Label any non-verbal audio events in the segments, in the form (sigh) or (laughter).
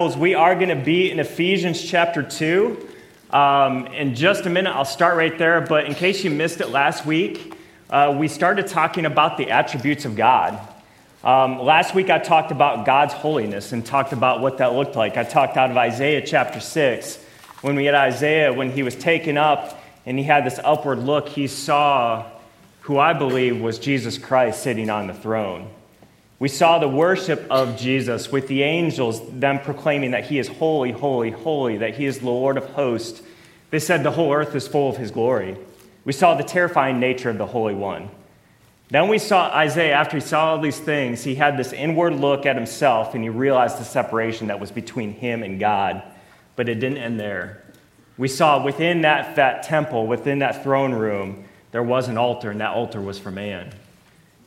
We are going to be in Ephesians chapter 2. Um, in just a minute, I'll start right there. But in case you missed it last week, uh, we started talking about the attributes of God. Um, last week, I talked about God's holiness and talked about what that looked like. I talked out of Isaiah chapter 6. When we had Isaiah, when he was taken up and he had this upward look, he saw who I believe was Jesus Christ sitting on the throne. We saw the worship of Jesus with the angels, them proclaiming that he is holy, holy, holy, that he is Lord of hosts. They said the whole earth is full of his glory. We saw the terrifying nature of the Holy One. Then we saw Isaiah, after he saw all these things, he had this inward look at himself and he realized the separation that was between him and God. But it didn't end there. We saw within that, that temple, within that throne room, there was an altar, and that altar was for man.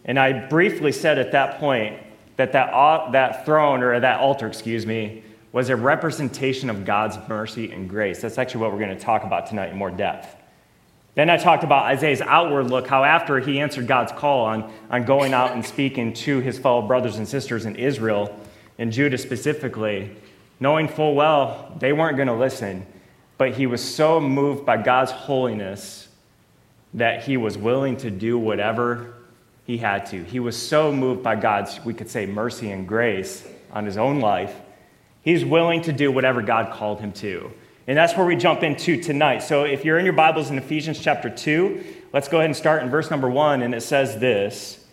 And I briefly said at that point that that, uh, that throne, or that altar, excuse me, was a representation of God's mercy and grace. That's actually what we're going to talk about tonight in more depth. Then I talked about Isaiah's outward look, how after he answered God's call on, on going out and speaking to his fellow brothers and sisters in Israel, and Judah specifically, knowing full well they weren't going to listen, but he was so moved by God's holiness that he was willing to do whatever he had to. He was so moved by God's, we could say, mercy and grace on his own life. He's willing to do whatever God called him to. And that's where we jump into tonight. So if you're in your Bibles in Ephesians chapter 2, let's go ahead and start in verse number 1. And it says this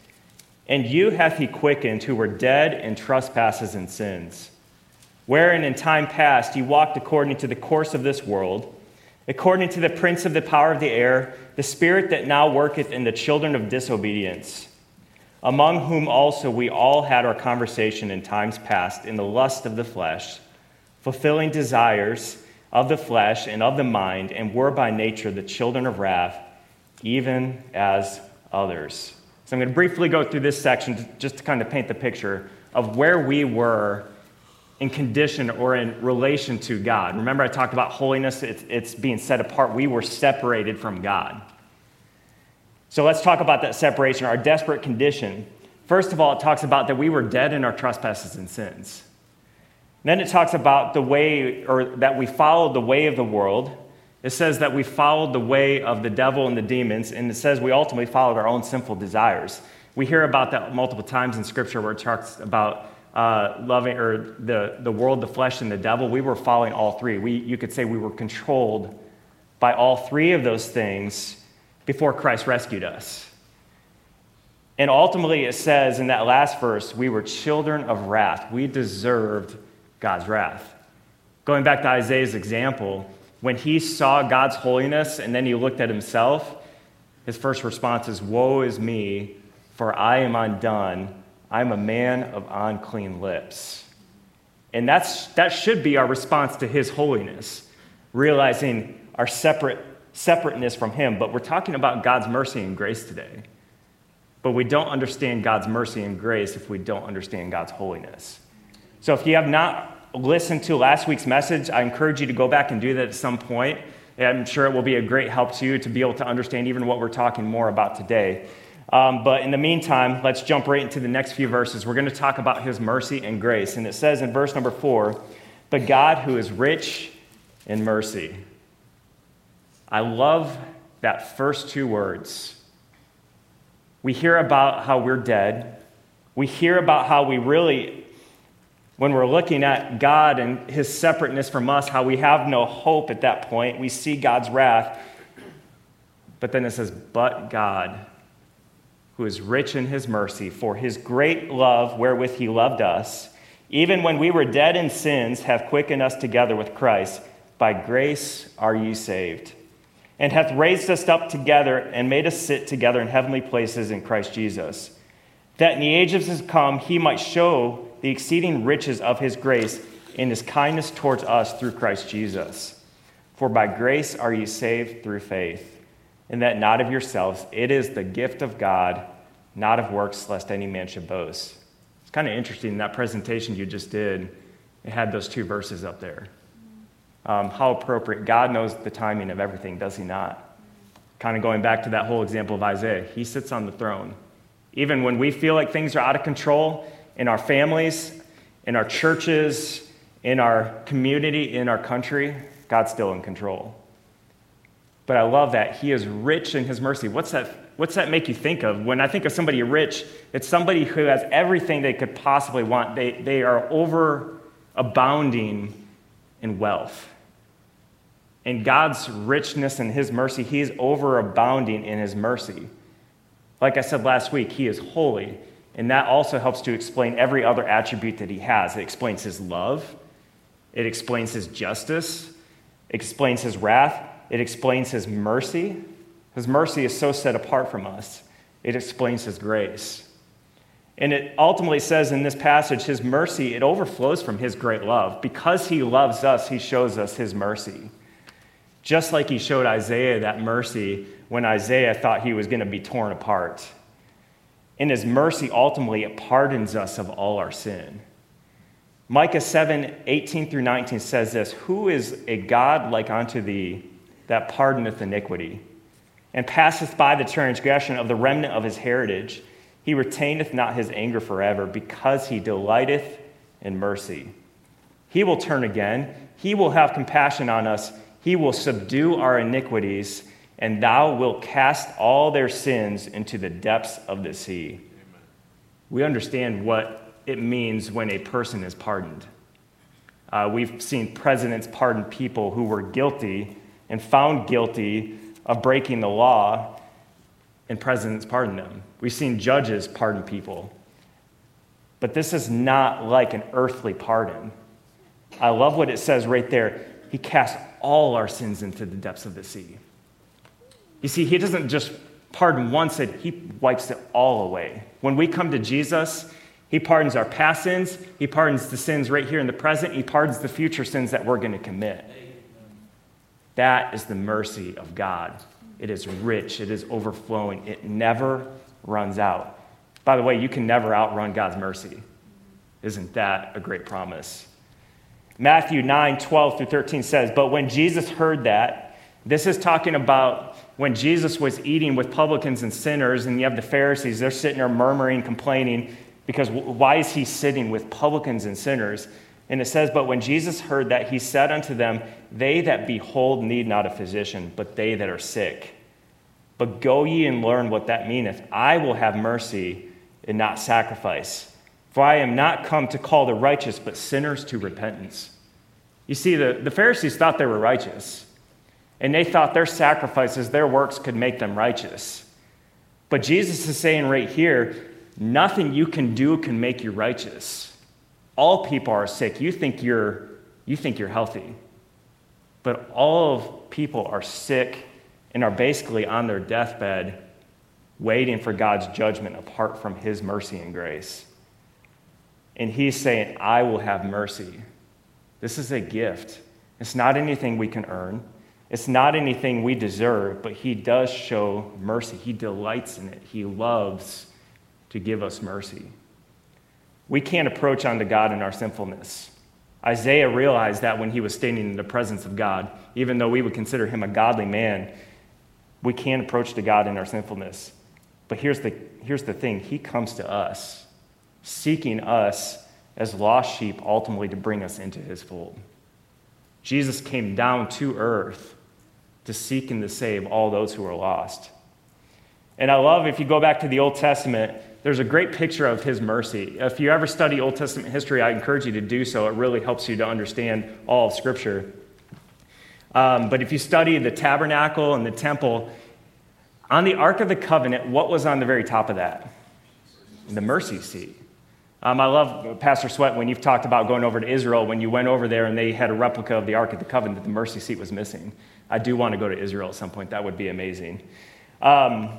And you hath he quickened who were dead in trespasses and sins, wherein in time past ye walked according to the course of this world, according to the prince of the power of the air the spirit that now worketh in the children of disobedience, among whom also we all had our conversation in times past in the lust of the flesh, fulfilling desires of the flesh and of the mind, and were by nature the children of wrath, even as others. So I'm going to briefly go through this section just to kind of paint the picture of where we were in condition or in relation to God. Remember, I talked about holiness, it's, it's, being set apart. We were separated from God. So let's talk about that separation, our desperate condition. First of all, it talks about that we were dead in our trespasses and sins. then it talks about the way, or that we followed the way of the world. It says that we followed the way of the devil and the demons, and it says we ultimately followed our own sinful desires. We hear about that multiple times in Scripture where it talks about uh, loving or the, the world, the flesh, and the devil, we were following all three. We, you could say we were controlled by all three of those things before Christ rescued us. And ultimately, it says in that last verse, we were children of wrath. We deserved God's wrath. Going back to Isaiah's example, when he saw God's holiness and then he looked at himself, his first response is, Woe is me, for I am undone I'm a man of unclean lips. And that's, that should be our response to his holiness, realizing our separate, separateness from him. But we're talking about God's mercy and grace today. But we don't understand God's mercy and grace if we don't understand God's holiness. So if you have not listened to last week's message, I encourage you to go back and do that at some point. I'm sure it will be a great help to you to be able to understand even what we're talking more about today. Um, but in the meantime, let's jump right into the next few verses. We're going to talk about his mercy and grace. And it says in verse number four, but God who is rich in mercy. I love that first two words. We hear about how we're dead. We hear about how we really, when we're looking at God and his separateness from us, how we have no hope at that point. We see God's wrath. But then it says, but God who is rich in his mercy, for his great love wherewith he loved us, even when we were dead in sins, have quickened us together with Christ. By grace are ye saved, and hath raised us up together and made us sit together in heavenly places in Christ Jesus, that in the ages to come he might show the exceeding riches of his grace in his kindness towards us through Christ Jesus. For by grace are ye saved through faith and that not of yourselves. It is the gift of God, not of works, lest any man should boast. It's kind of interesting, that presentation you just did, it had those two verses up there. Um, how appropriate. God knows the timing of everything, does he not? Kind of going back to that whole example of Isaiah, he sits on the throne. Even when we feel like things are out of control in our families, in our churches, in our community, in our country, God's still in control. But I love that He is rich in His mercy. What's that, what's that make you think of? When I think of somebody rich, it's somebody who has everything they could possibly want. They, they are over abounding in wealth. In God's richness and His mercy, He is overabounding in His mercy. Like I said last week, He is holy. And that also helps to explain every other attribute that He has. It explains His love, it explains His justice, it explains His wrath, it explains His mercy. His mercy is so set apart from us, it explains His grace. And it ultimately says in this passage, His mercy, it overflows from His great love. Because He loves us, He shows us His mercy. Just like He showed Isaiah that mercy when Isaiah thought he was going to be torn apart. In His mercy, ultimately, it pardons us of all our sin. Micah 7 18 through 19 says this Who is a God like unto thee that pardoneth iniquity, and passeth by the transgression of the remnant of his heritage? He retaineth not his anger forever, because he delighteth in mercy. He will turn again, he will have compassion on us, he will subdue our iniquities, and thou wilt cast all their sins into the depths of the sea. Amen. We understand what it means when a person is pardoned. Uh, we've seen presidents pardon people who were guilty and found guilty of breaking the law, and presidents pardon them. We've seen judges pardon people. But this is not like an earthly pardon. I love what it says right there. He casts all our sins into the depths of the sea. You see, He doesn't just pardon one sin, He wipes it all away. When we come to Jesus, He pardons our past sins, He pardons the sins right here in the present, He pardons the future sins that we're going to commit. That is the mercy of God. It is rich, it is overflowing, it never runs out. By the way, you can never outrun God's mercy. Isn't that a great promise? Matthew 9, 12 through 13 says, But when Jesus heard that, this is talking about when Jesus was eating with publicans and sinners, and you have the Pharisees, they're sitting there murmuring, complaining, because why is he sitting with publicans and sinners? And it says, But when Jesus heard that, he said unto them, They that behold need not a physician, but they that are sick. But go ye and learn what that meaneth. I will have mercy and not sacrifice. For I am not come to call the righteous, but sinners to repentance. You see, the, the Pharisees thought they were righteous, and they thought their sacrifices, their works could make them righteous. But Jesus is saying right here, nothing you can do can make you righteous. All people are sick. You think you're, you think you're healthy. But all of people are sick and are basically on their deathbed waiting for God's judgment apart from his mercy and grace. And he's saying, I will have mercy. This is a gift. It's not anything we can earn. It's not anything we deserve, but he does show mercy. He delights in it. He loves to give us mercy. We can't approach unto God in our sinfulness. Isaiah realized that when he was standing in the presence of God, even though we would consider him a godly man, we can't approach to God in our sinfulness. But here's the, here's the thing He comes to us, seeking us as lost sheep, ultimately to bring us into His fold. Jesus came down to earth to seek and to save all those who are lost. And I love if you go back to the Old Testament, there's a great picture of his mercy. If you ever study Old Testament history, I encourage you to do so. It really helps you to understand all of Scripture. Um, but if you study the tabernacle and the temple, on the Ark of the Covenant, what was on the very top of that? The mercy seat. Um, I love, Pastor Sweat, when you've talked about going over to Israel, when you went over there and they had a replica of the Ark of the Covenant, that the mercy seat was missing. I do want to go to Israel at some point. That would be amazing. Um,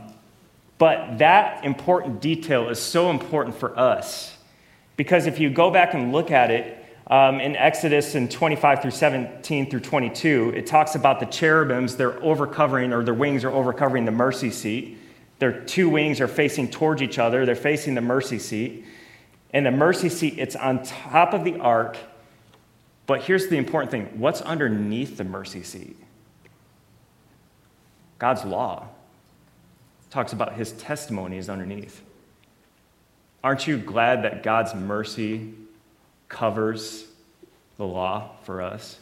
but that important detail is so important for us because if you go back and look at it, um, in Exodus in 25 through 17 through 22, it talks about the cherubims, they're overcovering, or their wings are overcovering the mercy seat. Their two wings are facing towards each other, they're facing the mercy seat. And the mercy seat, it's on top of the ark. But here's the important thing what's underneath the mercy seat? God's law. Talks about his testimonies underneath. Aren't you glad that God's mercy covers the law for us.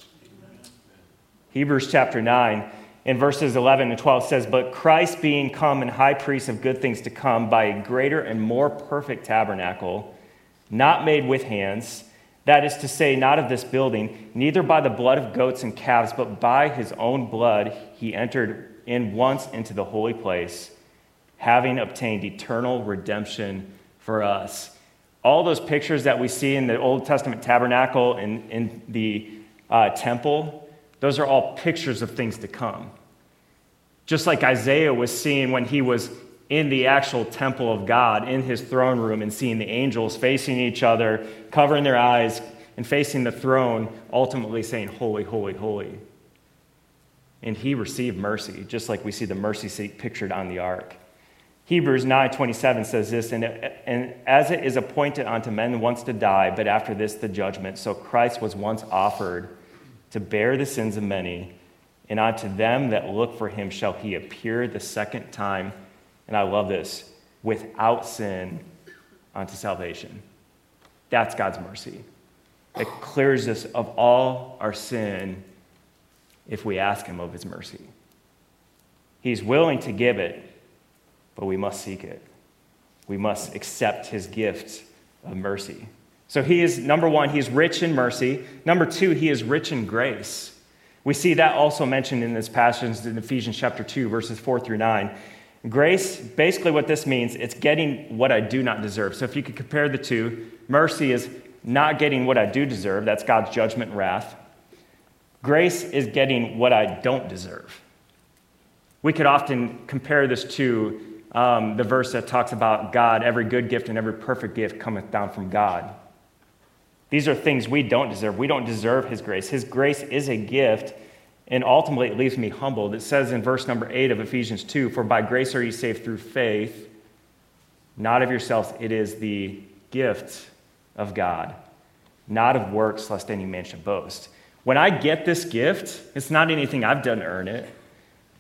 Hebrews chapter 9 in verses 11 and 12 says, But Christ being come and high priest of good things to come by a greater and more perfect tabernacle, not made with hands, that is to say, not of this building, neither by the blood of goats and calves, but by his own blood, he entered in once into the holy place, having obtained eternal redemption for us. All those pictures that we see in the Old Testament tabernacle and in the uh, temple, those are all pictures of things to come. Just like Isaiah was seeing when he was in the actual temple of God, in his throne room, and seeing the angels facing each other, covering their eyes, and facing the throne, ultimately saying, Holy, holy, holy. And he received mercy, just like we see the mercy seat pictured on the ark. Hebrews 9:27 says this, and, and as it is appointed unto men once to die, but after this the judgment, so Christ was once offered to bear the sins of many, and unto them that look for him shall he appear the second time and I love this, without sin unto salvation. That's God's mercy. It clears us of all our sin if we ask Him of His mercy. He's willing to give it, but we must seek it. We must accept His gift of mercy. So He is, number one, He's rich in mercy. Number two, He is rich in grace. We see that also mentioned in this passage in Ephesians chapter 2, verses 4 through 9. Grace, basically what this means, it's getting what I do not deserve. So if you could compare the two, mercy is not getting what I do deserve, that's God's judgment and wrath. Grace is getting what I don't deserve. We could often compare this to um, the verse that talks about God, every good gift and every perfect gift cometh down from God. These are things we don't deserve. We don't deserve His grace. His grace is a gift and ultimately, it leaves me humbled. It says in verse number 8 of Ephesians 2 For by grace are you saved through faith, not of yourselves. It is the gift of God, not of works, lest any man should boast. When I get this gift, it's not anything I've done to earn it.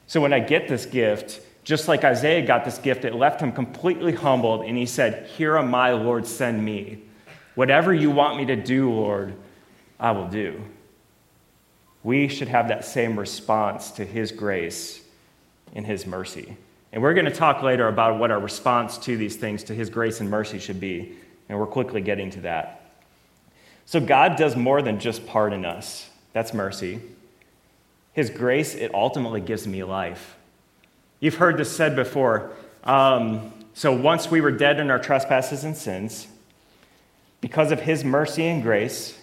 So when I get this gift, just like Isaiah got this gift, it left him completely humbled, and he said, Here am I, Lord, send me. Whatever you want me to do, Lord, I will do we should have that same response to His grace and His mercy. And we're going to talk later about what our response to these things, to His grace and mercy, should be. And we're quickly getting to that. So, God does more than just pardon us. That's mercy. His grace, it ultimately gives me life. You've heard this said before. Um, so, once we were dead in our trespasses and sins, because of His mercy and grace,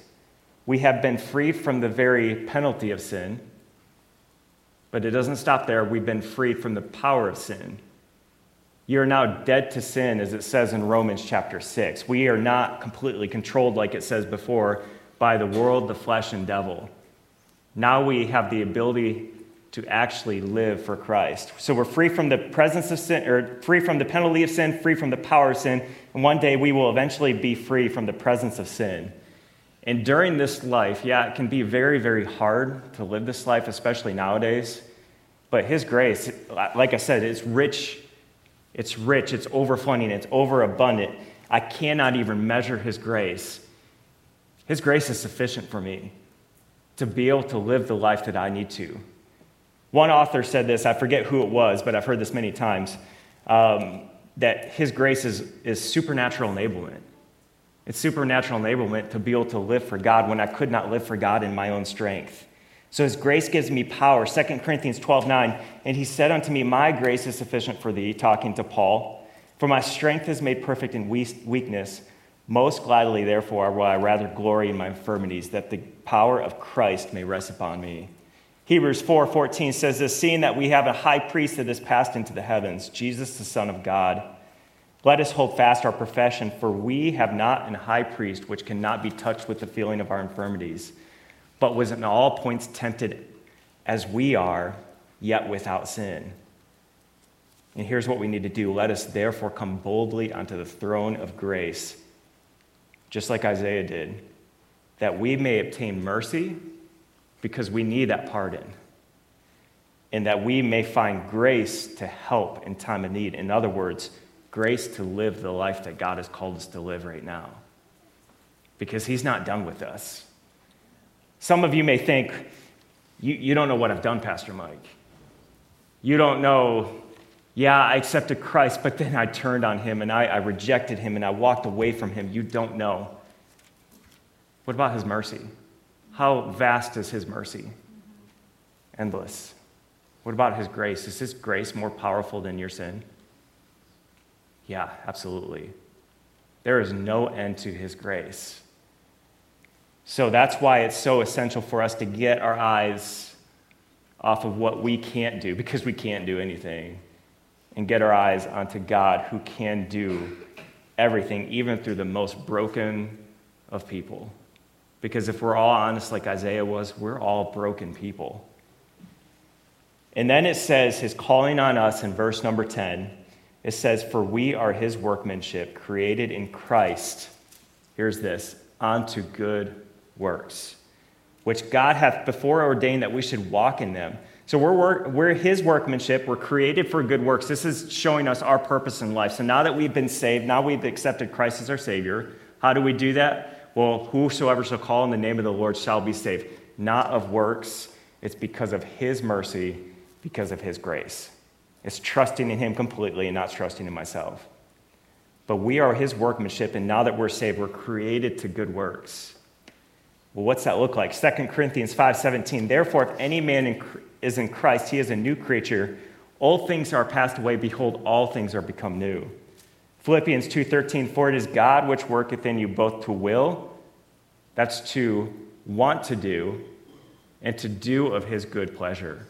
we have been freed from the very penalty of sin. But it doesn't stop there. We've been freed from the power of sin. You are now dead to sin, as it says in Romans chapter 6. We are not completely controlled, like it says before, by the world, the flesh, and devil. Now we have the ability to actually live for Christ. So we're free from the presence of sin, or free from the penalty of sin, free from the power of sin, and one day we will eventually be free from the presence of sin. And during this life, yeah, it can be very, very hard to live this life, especially nowadays. But His grace, like I said, it's rich. It's rich, it's overflowing, it's overabundant. I cannot even measure His grace. His grace is sufficient for me to be able to live the life that I need to. One author said this, I forget who it was, but I've heard this many times, um, that His grace is, is supernatural enablement. It's supernatural enablement to be able to live for God when I could not live for God in my own strength. So his grace gives me power. 2 Corinthians 12 9. And he said unto me, My grace is sufficient for thee, talking to Paul. For my strength is made perfect in weakness. Most gladly, therefore, will I rather glory in my infirmities, that the power of Christ may rest upon me. Hebrews 4 14 says this Seeing that we have a high priest that has passed into the heavens, Jesus, the Son of God let us hold fast our profession, for we have not an high priest which cannot be touched with the feeling of our infirmities, but was in all points tempted as we are, yet without sin. And here's what we need to do let us therefore come boldly unto the throne of grace, just like Isaiah did, that we may obtain mercy because we need that pardon, and that we may find grace to help in time of need. In other words, grace to live the life that God has called us to live right now. Because He's not done with us. Some of you may think, you, you don't know what I've done, Pastor Mike. You don't know, yeah, I accepted Christ, but then I turned on him and I, I rejected him and I walked away from him. You don't know. What about his mercy? How vast is his mercy? Endless. What about his grace? Is his grace more powerful than your sin? Yeah, absolutely. There is no end to his grace. So that's why it's so essential for us to get our eyes off of what we can't do, because we can't do anything, and get our eyes onto God who can do everything, even through the most broken of people. Because if we're all honest, like Isaiah was, we're all broken people. And then it says, his calling on us in verse number 10, it says, For we are his workmanship, created in Christ. Here's this unto good works, which God hath before ordained that we should walk in them. So we're, work, we're his workmanship. We're created for good works. This is showing us our purpose in life. So now that we've been saved, now we've accepted Christ as our Savior, how do we do that? Well, whosoever shall call in the name of the Lord shall be saved. Not of works, it's because of his mercy, because of his grace. It's trusting in him completely and not trusting in myself. But we are his workmanship, and now that we're saved, we're created to good works. Well, what's that look like? 2 Corinthians 5:17. Therefore, if any man is in Christ, he is a new creature. Old things are passed away; behold, all things are become new. Philippians 2:13. For it is God which worketh in you both to will, that's to want to do, and to do of his good pleasure.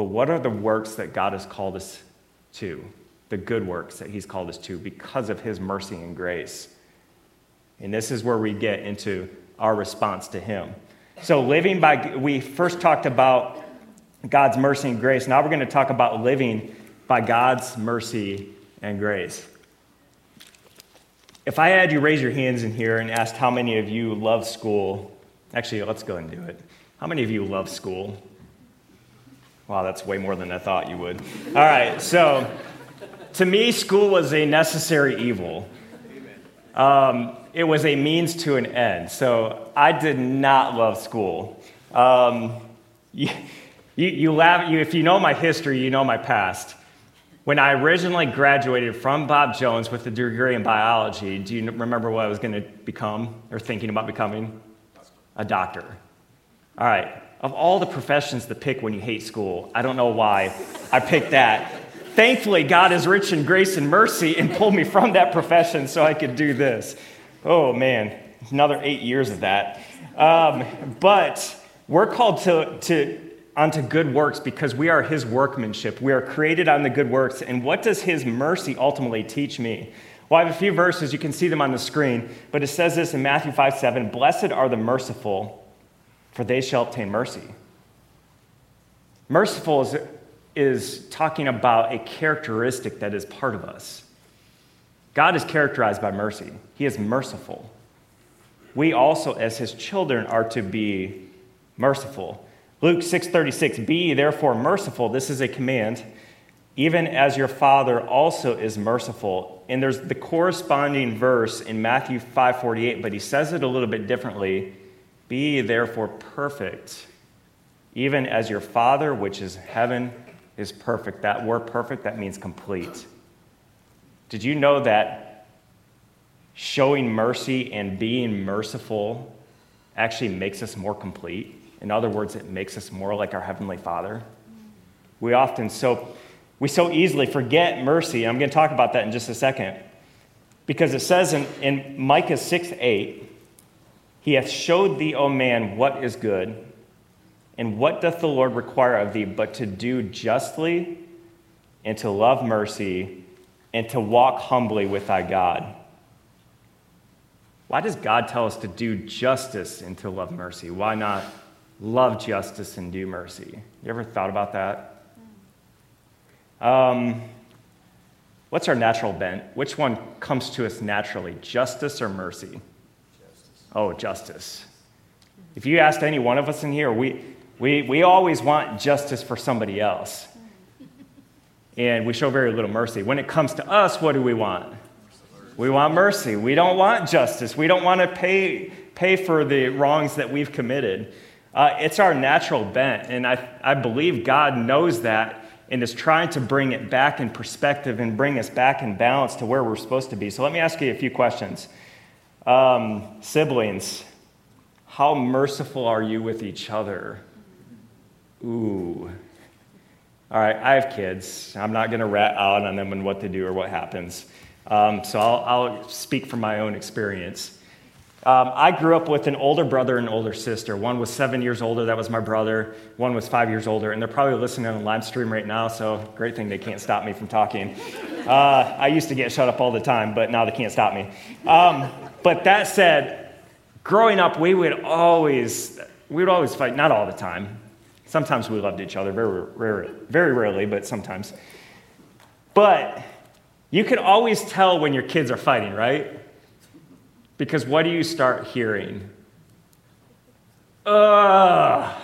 But what are the works that God has called us to? The good works that he's called us to because of his mercy and grace. And this is where we get into our response to Him. So, living by, we first talked about God's mercy and grace. Now we're going to talk about living by God's mercy and grace. If I had you raise your hands in here and asked how many of you love school, actually, let's go and do it. How many of you love school? Wow, that's way more than I thought you would. All right, so to me, school was a necessary evil. Um, it was a means to an end. So I did not love school. Um, you, (laughs) you, you laugh, you, if you know my history, you know my past. When I originally graduated from Bob Jones with a degree in biology, do you remember what I was going to become or thinking about becoming? A doctor. All right. Of all the professions to pick when you hate school, I don't know why I picked that. Thankfully, God is rich in grace and mercy and pulled me from that profession so I could do this. Oh, man, another eight years of that. Um, but we're called to, to, onto good works because we are his workmanship. We are created on the good works. And what does his mercy ultimately teach me? Well, I have a few verses. You can see them on the screen. But it says this in Matthew 5 7 Blessed are the merciful, for they shall obtain mercy. Merciful is, is talking about a characteristic that is part of us. God is characterized by mercy, He is merciful. We also, as His children, are to be merciful. Luke 6:36 Be therefore merciful this is a command even as your father also is merciful and there's the corresponding verse in Matthew 5:48 but he says it a little bit differently be therefore perfect even as your father which is heaven is perfect that word perfect that means complete did you know that showing mercy and being merciful actually makes us more complete? In other words, it makes us more like our Heavenly Father. We often so we so easily forget mercy. I'm going to talk about that in just a second. Because it says in, in Micah 6 8, He hath showed thee, O man, what is good, and what doth the Lord require of thee but to do justly and to love mercy and to walk humbly with thy God. Why does God tell us to do justice and to love mercy? Why not love justice and do mercy? You ever thought about that? Um, what's our natural bent? Which one comes to us naturally, justice or mercy? Oh, justice. If you asked any one of us in here, we, we, we always want justice for somebody else and we show very little mercy. When it comes to us, what do we want? We want mercy. We don't want justice. We don't want to pay pay for the wrongs that we've committed. Uh, it's our natural bent, and I, I believe God knows that and is trying to bring it back in perspective and bring us back in balance to where we're supposed to be. So let me ask you a few questions. Um, siblings, how merciful are you with each other? Ooh. All right, I have kids. I'm not going to rat out on them and what to do or what happens. Um, so I'll, I'll, speak from my own experience. Um, I grew up with an older brother and older sister. One was seven years older, that was my brother. One was five years older, and they're probably listening on the live stream right now, so great thing they can't stop me from talking. Uh, I used to get shut up all the time, but now they can't stop me. Um, but that said, growing up, we would always, we would always fight, not all the time. Sometimes we loved each other, very, very, very rarely, but sometimes. But you can always tell when your kids are fighting, right? Because what do you start hearing? Ugh,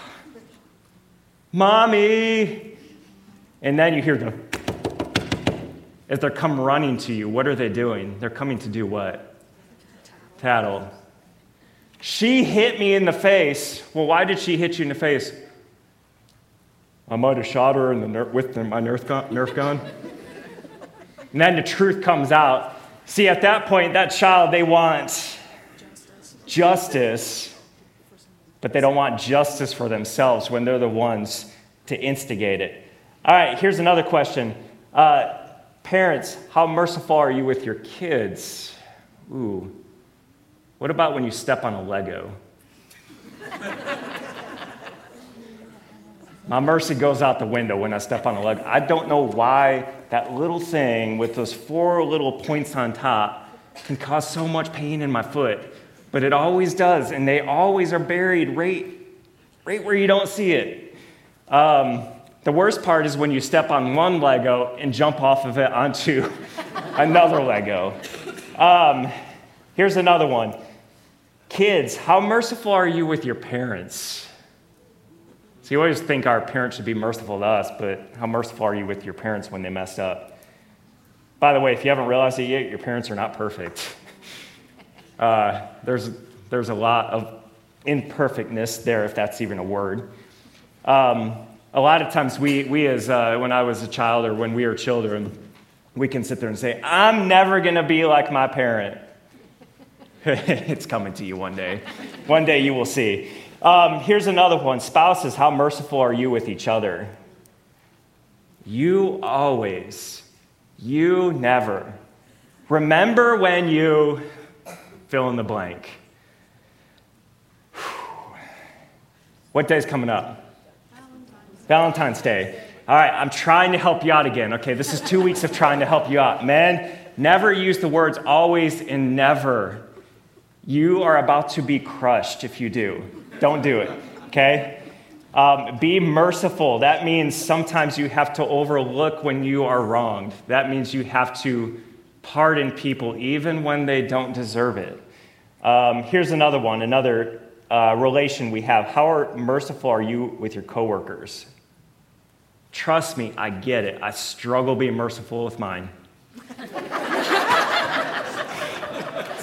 mommy. And then you hear them as they come running to you. What are they doing? They're coming to do what? Tattle. She hit me in the face. Well, why did she hit you in the face? I might have shot her in the ner- with the, my Nerf gun. Nerf gun. and then the truth comes out See, at that point, that child, they want justice, but they don't want justice for themselves when they're the ones to instigate it. All right, here's another question. Uh, parents, how merciful are you with your kids? Ooh. What about when you step on a Lego? My mercy goes out the window when I step on a Lego. I don't know why that little thing with those four little points on top can cause so much pain in my foot, but it always does, and they always are buried right, right where you don't see it. Um, the worst part is when you step on one Lego and jump off of it onto (laughs) another Lego. Um, here's another one. Kids, how merciful are you with your parents? So you always think our parents should be merciful to us, but how merciful are you with your parents when they messed up? By the way, if you haven't realized it yet, your parents are not perfect. (laughs) Uh, there's, there's a lot of imperfectness there, if that's even a word. Um, a lot of times, we, we as uh, when I was a child or when we were children, we can sit there and say, I'm never going to be like my parent. (laughs) it's coming to you one day. One day you will see. Um, here's another one Spouses, how merciful are you with each other? You always, you never. Remember when you fill in the blank. What day's coming up? Valentine's. Valentine's Day. All right, I'm trying to help you out again. Okay, this is two weeks of trying to help you out. Men, never use the words always and never. You are about to be crushed if you do. Don't do it, okay? Um, be merciful. That means sometimes you have to overlook when you are wronged. That means you have to pardon people even when they don't deserve it. Um, here's another one, another uh, relation we have. How are, merciful are you with your coworkers? Trust me, I get it. I struggle being merciful with mine. (laughs)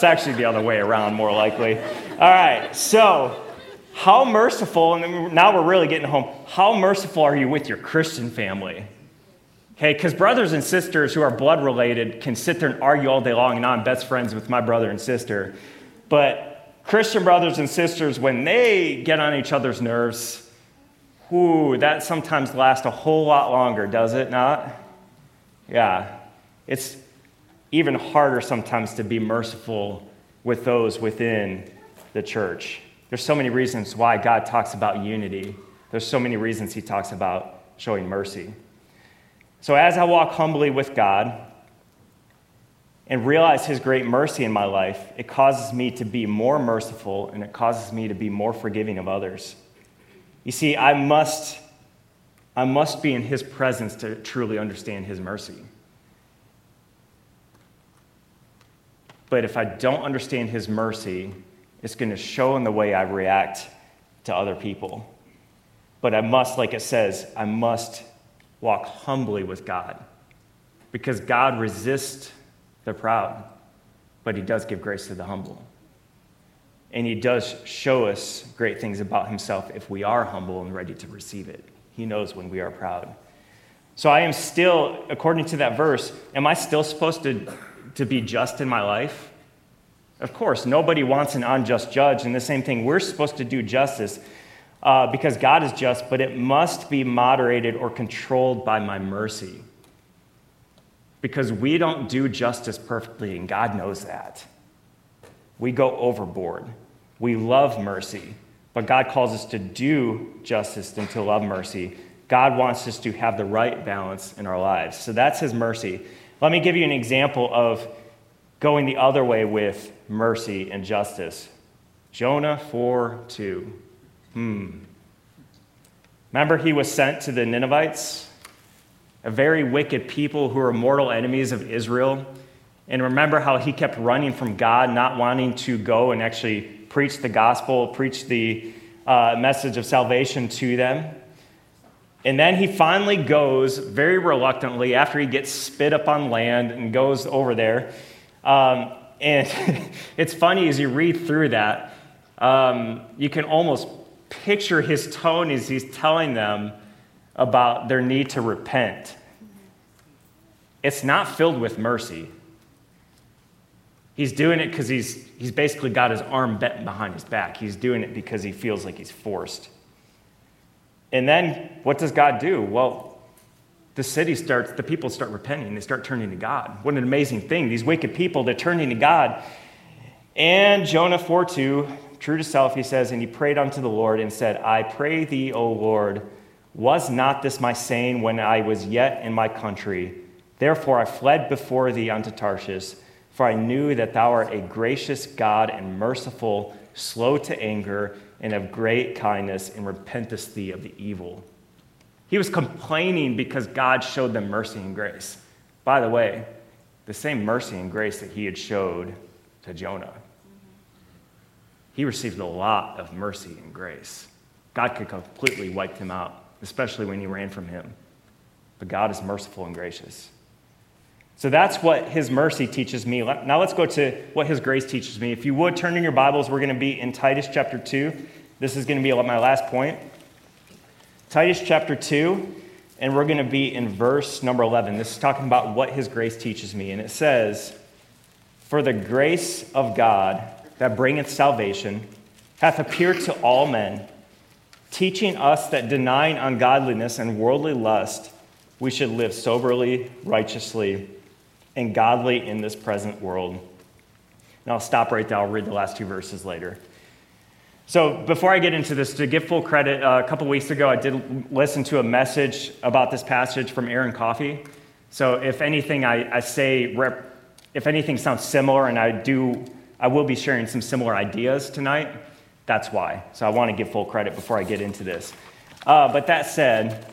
it's actually the other way around, more likely. All right, so how merciful, and now we're really getting home, how merciful are you with your Christian family? Okay, because brothers and sisters who are blood related can sit there and argue all day long, and I'm best friends with my brother and sister. But Christian brothers and sisters, when they get on each other's nerves, whoo, that sometimes lasts a whole lot longer, does it not? Yeah. It's even harder sometimes to be merciful with those within the church. There's so many reasons why God talks about unity. There's so many reasons he talks about showing mercy. So as I walk humbly with God and realize his great mercy in my life, it causes me to be more merciful and it causes me to be more forgiving of others. You see, I must I must be in his presence to truly understand his mercy. But if I don't understand his mercy, it's going to show in the way I react to other people. But I must, like it says, I must walk humbly with God because God resists the proud, but he does give grace to the humble. And he does show us great things about himself if we are humble and ready to receive it. He knows when we are proud. So I am still, according to that verse, am I still supposed to, to be just in my life? Of course, nobody wants an unjust judge. And the same thing, we're supposed to do justice uh, because God is just, but it must be moderated or controlled by my mercy. Because we don't do justice perfectly, and God knows that. We go overboard. We love mercy, but God calls us to do justice and to love mercy. God wants us to have the right balance in our lives. So that's His mercy. Let me give you an example of going the other way with mercy and justice. Jonah 4 2. Hmm. Remember, he was sent to the Ninevites, a very wicked people who were mortal enemies of Israel. And remember how he kept running from God, not wanting to go and actually preach the gospel, preach the uh, message of salvation to them. And then he finally goes very reluctantly after he gets spit up on land and goes over there. Um, and (laughs) it's funny as you read through that, um, you can almost picture his tone as he's telling them about their need to repent. It's not filled with mercy. He's doing it because he's, he's basically got his arm bent behind his back. He's doing it because he feels like he's forced. And then what does God do? Well, the city starts, the people start repenting. They start turning to God. What an amazing thing. These wicked people, they're turning to God. And Jonah 4 2, true to self, he says, And he prayed unto the Lord and said, I pray thee, O Lord, was not this my saying when I was yet in my country? Therefore I fled before thee unto Tarshish, for I knew that thou art a gracious God and merciful, slow to anger and of great kindness, and repentest thee of the evil. He was complaining because God showed them mercy and grace. By the way, the same mercy and grace that he had showed to Jonah. He received a lot of mercy and grace. God could completely wipe him out, especially when he ran from him. But God is merciful and gracious. So that's what his mercy teaches me. Now let's go to what his grace teaches me. If you would turn in your Bibles, we're going to be in Titus chapter 2. This is going to be my last point. Titus chapter 2, and we're going to be in verse number 11. This is talking about what his grace teaches me. And it says, For the grace of God that bringeth salvation hath appeared to all men, teaching us that denying ungodliness and worldly lust, we should live soberly, righteously, and godly in this present world. And I'll stop right there. I'll read the last two verses later. So, before I get into this, to give full credit, uh, a couple weeks ago I did listen to a message about this passage from Aaron Coffey. So, if anything I, I say, rep, if anything sounds similar, and I do, I will be sharing some similar ideas tonight. That's why. So, I want to give full credit before I get into this. Uh, but that said,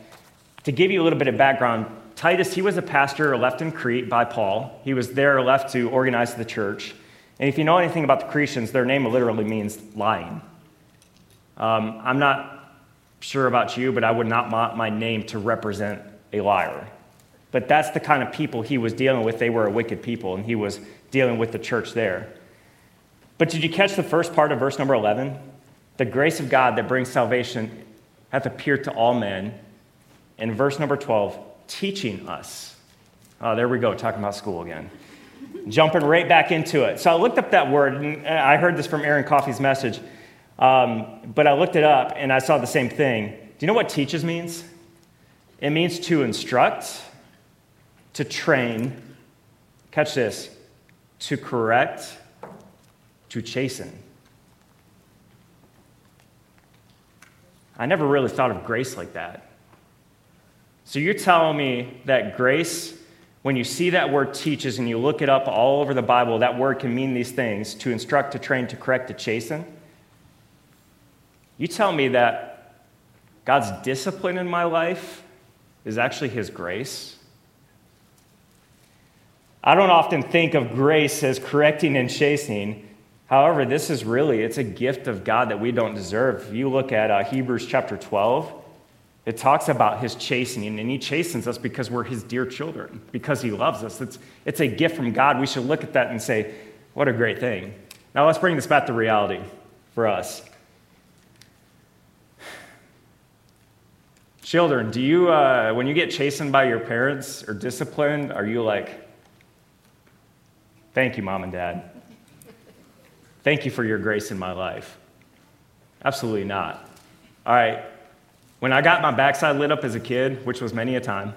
to give you a little bit of background, Titus, he was a pastor left in Crete by Paul. He was there left to organize the church. And if you know anything about the Cretans, their name literally means lying. Um, I'm not sure about you, but I would not want my name to represent a liar. But that's the kind of people he was dealing with. They were a wicked people, and he was dealing with the church there. But did you catch the first part of verse number 11? The grace of God that brings salvation hath appeared to all men. In verse number 12, teaching us. Oh, there we go, talking about school again. Jumping right back into it. So I looked up that word, and I heard this from Aaron Coffey's message, um, but I looked it up and I saw the same thing. Do you know what teaches means? It means to instruct, to train, catch this, to correct, to chasten. I never really thought of grace like that. So you're telling me that grace, when you see that word teaches and you look it up all over the Bible, that word can mean these things to instruct, to train, to correct, to chasten. You tell me that God's discipline in my life is actually His grace. I don't often think of grace as correcting and chastening. However, this is really, it's a gift of God that we don't deserve. If you look at uh, Hebrews chapter 12, it talks about his chastening, and he chastens us because we're his dear children, because he loves us. It's, it's a gift from God. We should look at that and say, what a great thing. Now let's bring this back to reality. for us. Children, do you, uh, when you get chastened by your parents or disciplined, are you like, thank you, mom and dad? Thank you for your grace in my life? Absolutely not. All right, when I got my backside lit up as a kid, which was many a time,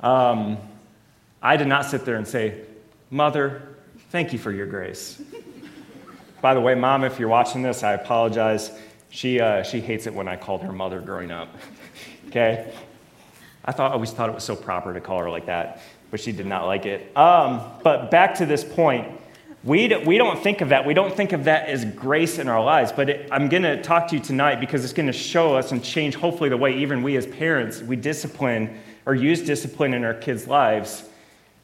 um, I did not sit there and say, Mother, thank you for your grace. By the way, Mom, if you're watching this, I apologize. She, uh, she hates it when I called her mother growing up. (laughs) okay? I thought, always thought it was so proper to call her like that, but she did not like it. Um, but back to this point, we, do, we don't think of that. We don't think of that as grace in our lives. But it, I'm going to talk to you tonight because it's going to show us and change, hopefully, the way even we as parents, we discipline or use discipline in our kids' lives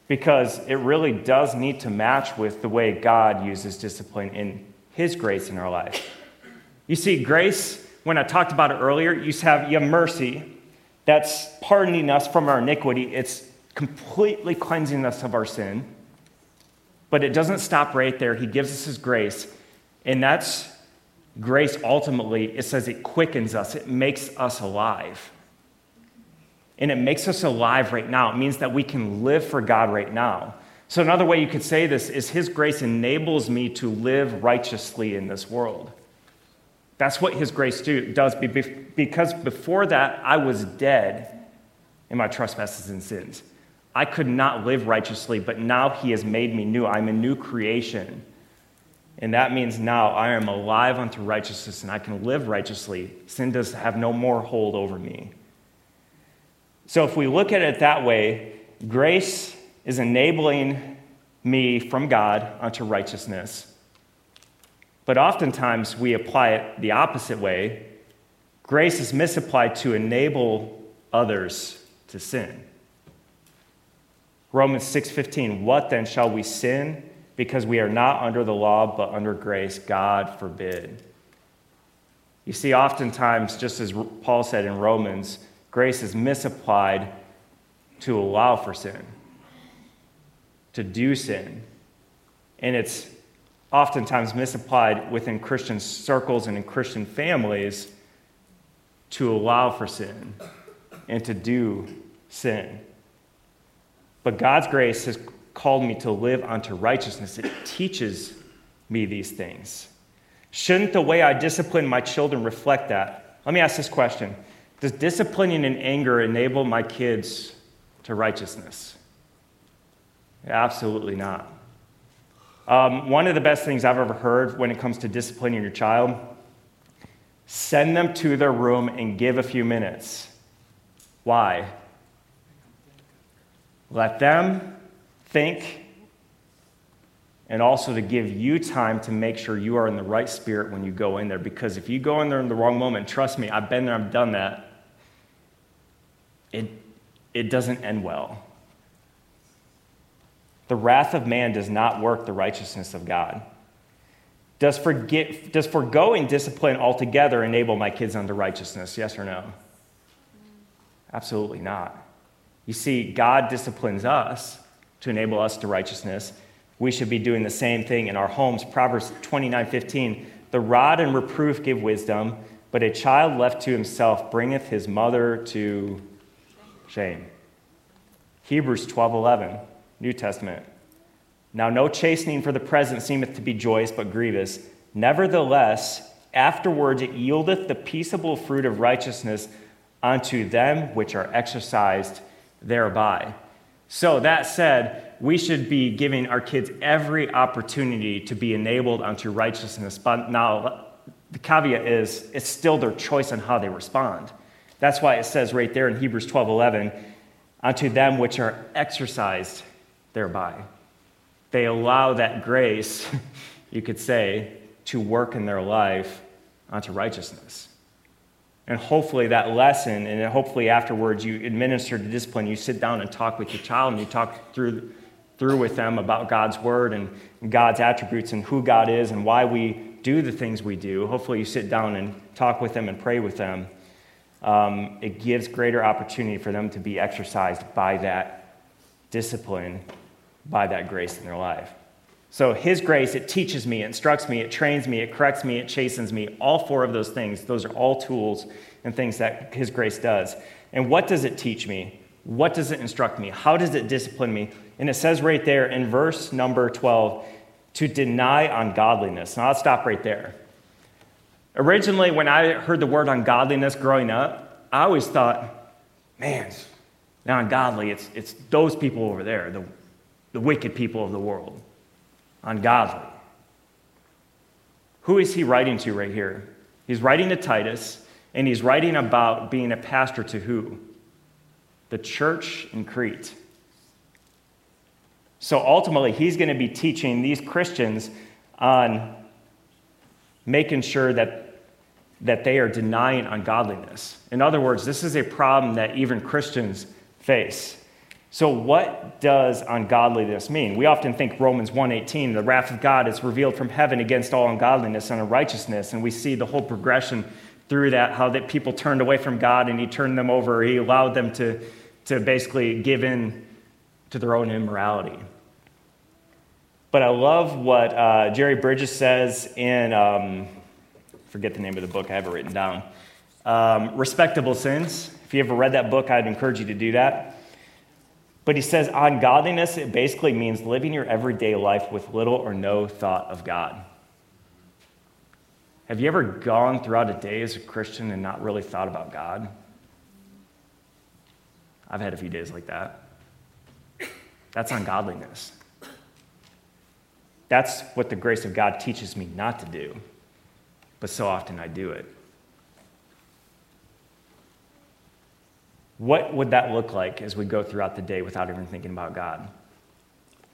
because it really does need to match with the way God uses discipline in His grace in our lives. You see, grace, when I talked about it earlier, you have, you have mercy that's pardoning us from our iniquity, it's completely cleansing us of our sin. But it doesn't stop right there. He gives us His grace, and that's grace ultimately, it says it quickens us, it makes us alive and it makes us alive right now. It means that we can live for God right now. So, another way you could say this is His grace enables me to live righteously in this world. That's what His grace do, does, because before that, I was dead in my trespasses and sins. I could not live righteously, but now He has made me new. I'm a new creation. And that means now I am alive unto righteousness and I can live righteously. Sin does have no more hold over me. So, if we look at it that way, grace is enabling me from God unto righteousness. But oftentimes we apply it the opposite way. Grace is misapplied to enable others to sin. Romans 6:15 What then shall we sin because we are not under the law but under grace God forbid. You see oftentimes just as Paul said in Romans grace is misapplied to allow for sin, to do sin. And it's oftentimes misapplied within Christian circles and in Christian families to allow for sin and to do sin. But God's grace has called me to live unto righteousness. It teaches me these things. Shouldn't the way I discipline my children reflect that? Let me ask this question does disciplining in anger enable my kids to righteousness? Absolutely not. Um, one of the best things I've ever heard when it comes to disciplining your child send them to their room and give a few minutes. Why? Let them think and also to give you time to make sure you are in the right spirit when you go in there. Because if you go in there in the wrong moment, trust me, I've been there, I've done that it, it doesn't end well. The wrath of man does not work the righteousness of God. Does, forget, does foregoing discipline altogether enable my kids unto righteousness? Yes or no? Absolutely not. You see, God disciplines us to enable us to righteousness. We should be doing the same thing in our homes. Proverbs 29 15. The rod and reproof give wisdom, but a child left to himself bringeth his mother to shame. Hebrews 12:11, New Testament. Now no chastening for the present seemeth to be joyous but grievous. Nevertheless, afterwards it yieldeth the peaceable fruit of righteousness unto them which are exercised thereby. So that said, we should be giving our kids every opportunity to be enabled unto righteousness. But now the caveat is it's still their choice on how they respond. That's why it says right there in Hebrews 12 11, unto them which are exercised thereby. They allow that grace, (laughs) you could say, to work in their life unto righteousness. And hopefully, that lesson, and hopefully afterwards, you administer the discipline, you sit down and talk with your child, and you talk through, through with them about God's word and God's attributes and who God is and why we do the things we do. Hopefully, you sit down and talk with them and pray with them um, it gives greater opportunity for them to be exercised by that discipline, by that grace in their life. So His grace, it teaches me, instructs me, it trains me, it corrects me, it chastens me. All four of those things, those are all tools and things that His grace does. And what does it teach me? What does it instruct me? How does it discipline me? And it says right there in verse number 12 to deny ungodliness. Now I'll stop right there. Originally, when I heard the word ungodliness growing up, I always thought, man, now ungodly, it's, it's those people over there, the, the wicked people of the world. Ungodly. Who is he writing to right here? He's writing to Titus, and he's writing about being a pastor to who? The church in Crete. So ultimately, he's going to be teaching these Christians on making sure that that they are denying ungodliness. In other words, this is a problem that even Christians face. So what does ungodliness mean? We often think Romans 1:18, the wrath of God is revealed from heaven against all ungodliness and unrighteousness, and we see the whole progression through that how that people turned away from God and he turned them over, he allowed them to to basically give in to their own immorality. But I love what uh, Jerry Bridges says in um, forget the name of the book, I have it written down. Um, Respectable Sins. If you ever read that book, I'd encourage you to do that. But he says, ungodliness, it basically means living your everyday life with little or no thought of God. Have you ever gone throughout a day as a Christian and not really thought about God? I've had a few days like that. That's ungodliness. That's what the grace of God teaches me not to do but so often I do it. What would that look like as we go throughout the day without even thinking about God?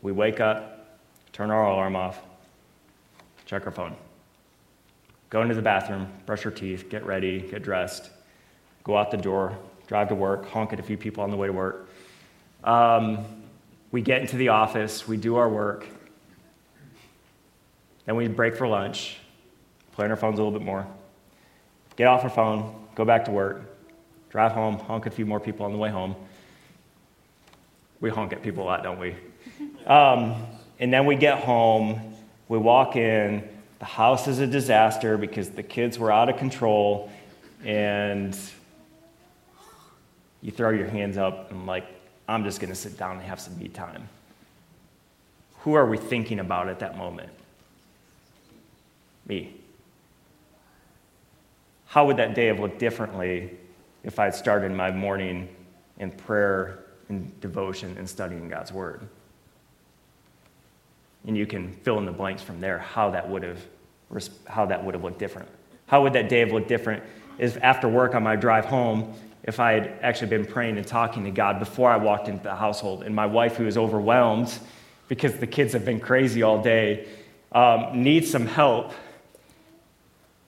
We wake up, turn our alarm off, check our phone, go into the bathroom, brush our teeth, get ready, get dressed, go out the door, drive to work, honk at a few people on the way to work. Um, we get into the office, we do our work, then we break for lunch, play on our phones a little bit more, get off our phone, go back to work, drive home, honk at a few more people on the way home. We honk at people a lot, don't we? Um, and then we get home, we walk in, the house is a disaster because the kids were out of control, and you throw your hands up and, like, I'm just to sit down and have some me time. Who are we thinking about at that moment? Me how would that day have looked differently if I started my morning in prayer and devotion and studying God's Word? And you can fill in the blanks from there how that would have, how that would have looked different. How would that day have looked different if after work on my drive home, if I had actually been praying and talking to God before I walked into the household, and my wife, who is overwhelmed because the kids have been crazy all day, um, needs some help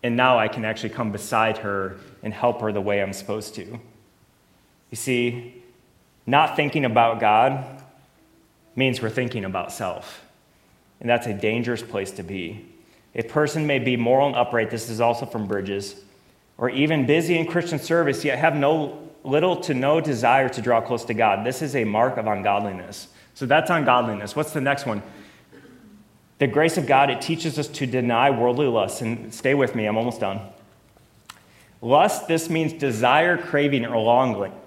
and now I can actually come beside her and help her the way I'm supposed to. You see, not thinking about God means we're thinking about self. And that's a dangerous place to be. A person may be moral and upright, this is also from Bridges, or even busy in Christian service, yet have no little to no desire to draw close to God. This is a mark of ungodliness. So that's ungodliness. What's the next one? The grace of God, it teaches us to deny worldly lust. And stay with me, I'm almost done. Lust, this means desire, craving, or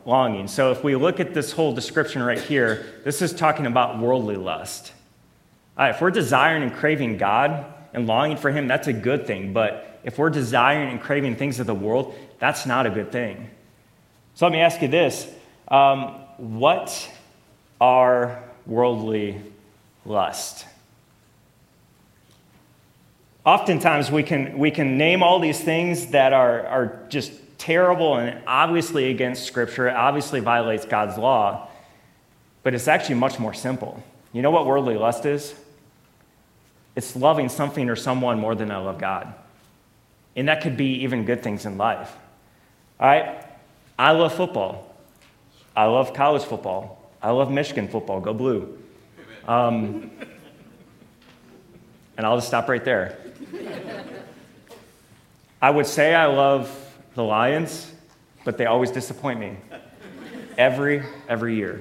longing. So if we look at this whole description right here, this is talking about worldly lust. if we're desiring and craving God and longing for Him, that's a good thing. But if we're desiring and craving things of the world, that's not a good thing. So let me ask you this um, What are worldly lust? Oftentimes, we can, we can name all these things that are, are just terrible and obviously against Scripture, obviously violates God's law, but it's actually much more simple. You know what worldly lust is? It's loving something or someone more than I love God. And that could be even good things in life. All right? I love football. I love college football. I love Michigan football. Go blue. Um, (laughs) and I'll just stop right there. (laughs) I would say I love the Lions, but they always disappoint me. Every, every year.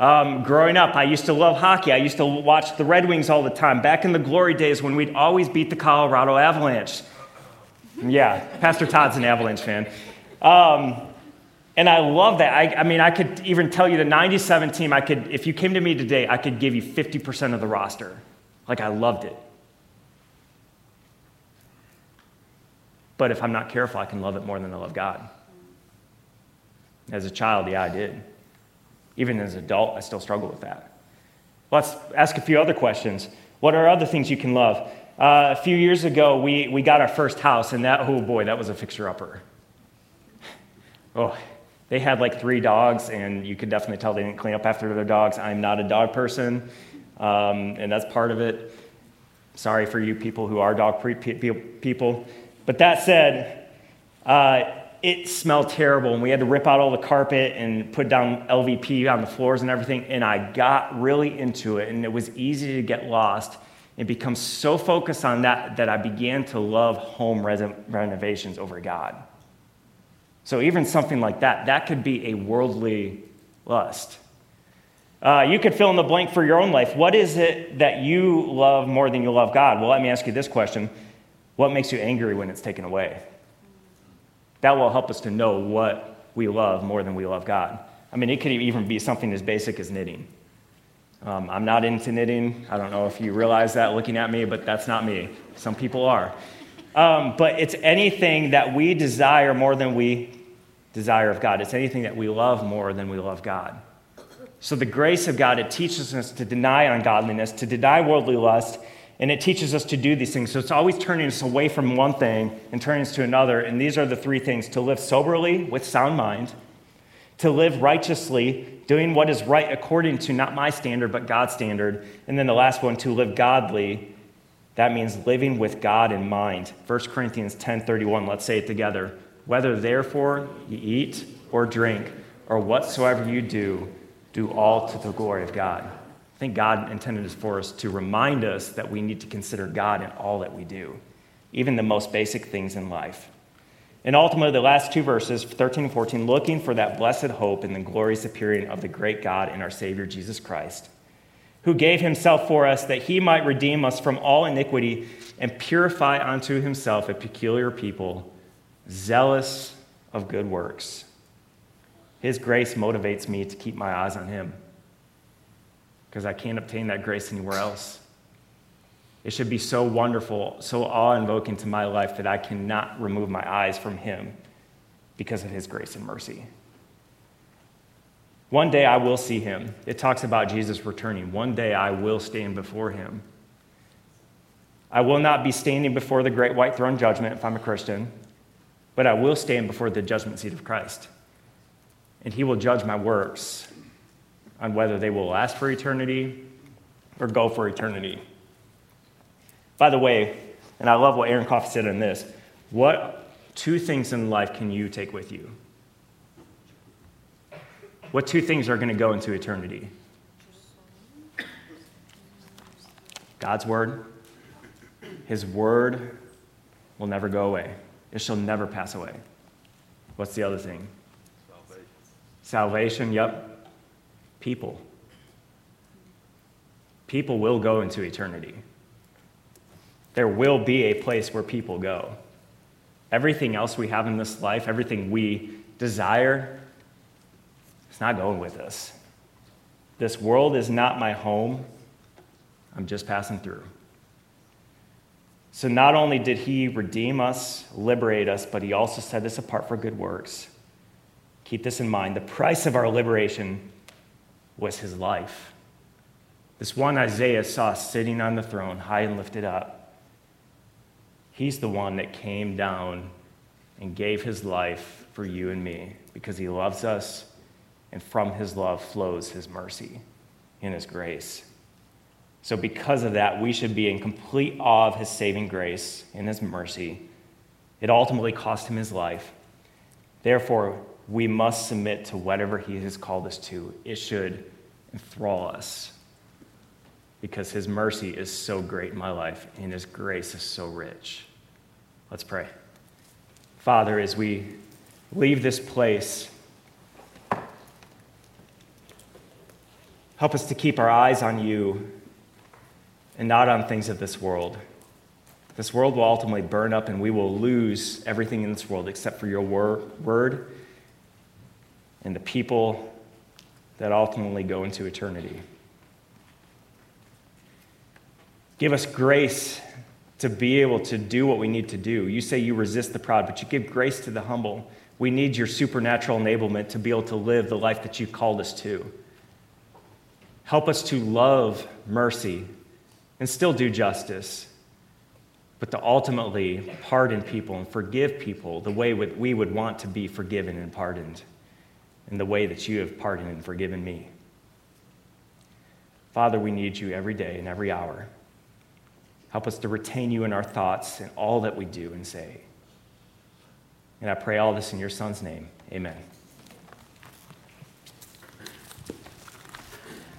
Um, growing up, I used to love hockey. I used to watch the Red Wings all the time. Back in the glory days when we'd always beat the Colorado Avalanche. Yeah, Pastor Todd's an Avalanche fan. Um, and I love that. I, I, mean, I could even tell you the 97 team, I could, if you came to me today, I could give you 50% of the roster. Like, I loved it. But if I'm not careful, I can love it more than I love God. As a child, yeah, I did. Even as an adult, I still struggle with that. Let's ask a few other questions. What are other things you can love? Uh, a few years ago, we, we got our first house, and that, oh boy, that was a fixer upper. (laughs) Oh, they had like three dogs, and you could definitely tell they didn't clean up after their dogs. I'm not a dog person, um, and that's part of it. Sorry for you people who are dog people. But that said, uh, it smelled terrible, and we had to rip out all the carpet and put down LVP on the floors and everything. And I got really into it, and it was easy to get lost and become so focused on that that I began to love home renovations over God. So, even something like that, that could be a worldly lust. Uh, you could fill in the blank for your own life. What is it that you love more than you love God? Well, let me ask you this question What makes you angry when it's taken away? That will help us to know what we love more than we love God. I mean, it could even be something as basic as knitting. Um, I'm not into knitting. I don't know if you realize that looking at me, but that's not me. Some people are. Um, but it's anything that we desire more than we desire of God. It's anything that we love more than we love God. So the grace of God, it teaches us to deny ungodliness, to deny worldly lust, and it teaches us to do these things. So it's always turning us away from one thing and turning us to another. And these are the three things to live soberly with sound mind, to live righteously, doing what is right according to not my standard, but God's standard. And then the last one, to live godly. That means living with God in mind. 1 Corinthians 10 31, let's say it together. Whether therefore you eat or drink or whatsoever you do, do all to the glory of God. I think God intended this for us to remind us that we need to consider God in all that we do, even the most basic things in life. And ultimately, the last two verses, 13 and 14, looking for that blessed hope in the glorious appearing of the great God and our Savior Jesus Christ, who gave himself for us that he might redeem us from all iniquity and purify unto himself a peculiar people, zealous of good works. His grace motivates me to keep my eyes on him because I can't obtain that grace anywhere else. It should be so wonderful, so awe invoking to my life that I cannot remove my eyes from Him because of His grace and mercy. One day I will see Him. It talks about Jesus returning. One day I will stand before Him. I will not be standing before the great white throne judgment if I'm a Christian, but I will stand before the judgment seat of Christ. And He will judge my works on whether they will last for eternity or go for eternity. By the way, and I love what Aaron Coffey said on this what two things in life can you take with you? What two things are going to go into eternity? God's word. His word will never go away, it shall never pass away. What's the other thing? Salvation. Salvation, yep people. People will go into eternity. There will be a place where people go. Everything else we have in this life, everything we desire, it's not going with us. This world is not my home. I'm just passing through. So, not only did he redeem us, liberate us, but he also set us apart for good works. Keep this in mind. The price of our liberation was his life. This one Isaiah saw sitting on the throne, high and lifted up. He's the one that came down and gave his life for you and me because he loves us, and from his love flows his mercy and his grace. So, because of that, we should be in complete awe of his saving grace and his mercy. It ultimately cost him his life. Therefore, we must submit to whatever He has called us to. It should enthrall us because His mercy is so great in my life and His grace is so rich. Let's pray. Father, as we leave this place, Help us to keep our eyes on you and not on things of this world. This world will ultimately burn up and we will lose everything in this world except for your wor- word and the people that ultimately go into eternity. Give us grace to be able to do what we need to do. You say you resist the proud, but you give grace to the humble. We need your supernatural enablement to be able to live the life that you've called us to. Help us to love mercy and still do justice, but to ultimately pardon people and forgive people the way that we would want to be forgiven and pardoned, in the way that you have pardoned and forgiven me. Father, we need you every day and every hour. Help us to retain you in our thoughts and all that we do and say. And I pray all this in your Son's name. Amen.